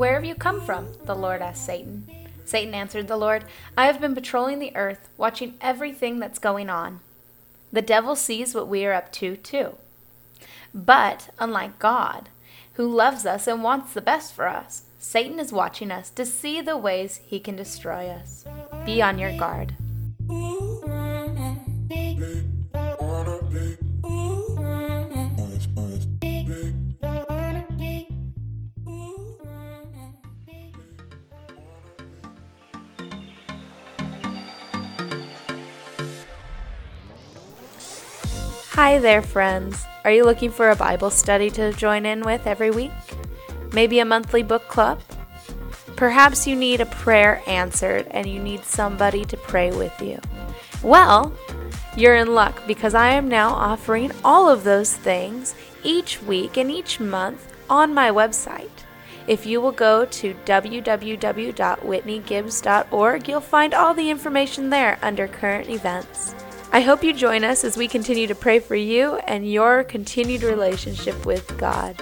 Where have you come from? the Lord asked Satan. Satan answered the Lord, I have been patrolling the earth, watching everything that's going on. The devil sees what we are up to, too. But, unlike God, who loves us and wants the best for us, Satan is watching us to see the ways he can destroy us. Be on your guard. Hi there, friends. Are you looking for a Bible study to join in with every week? Maybe a monthly book club? Perhaps you need a prayer answered and you need somebody to pray with you. Well, you're in luck because I am now offering all of those things each week and each month on my website. If you will go to www.whitneygibbs.org, you'll find all the information there under current events. I hope you join us as we continue to pray for you and your continued relationship with God.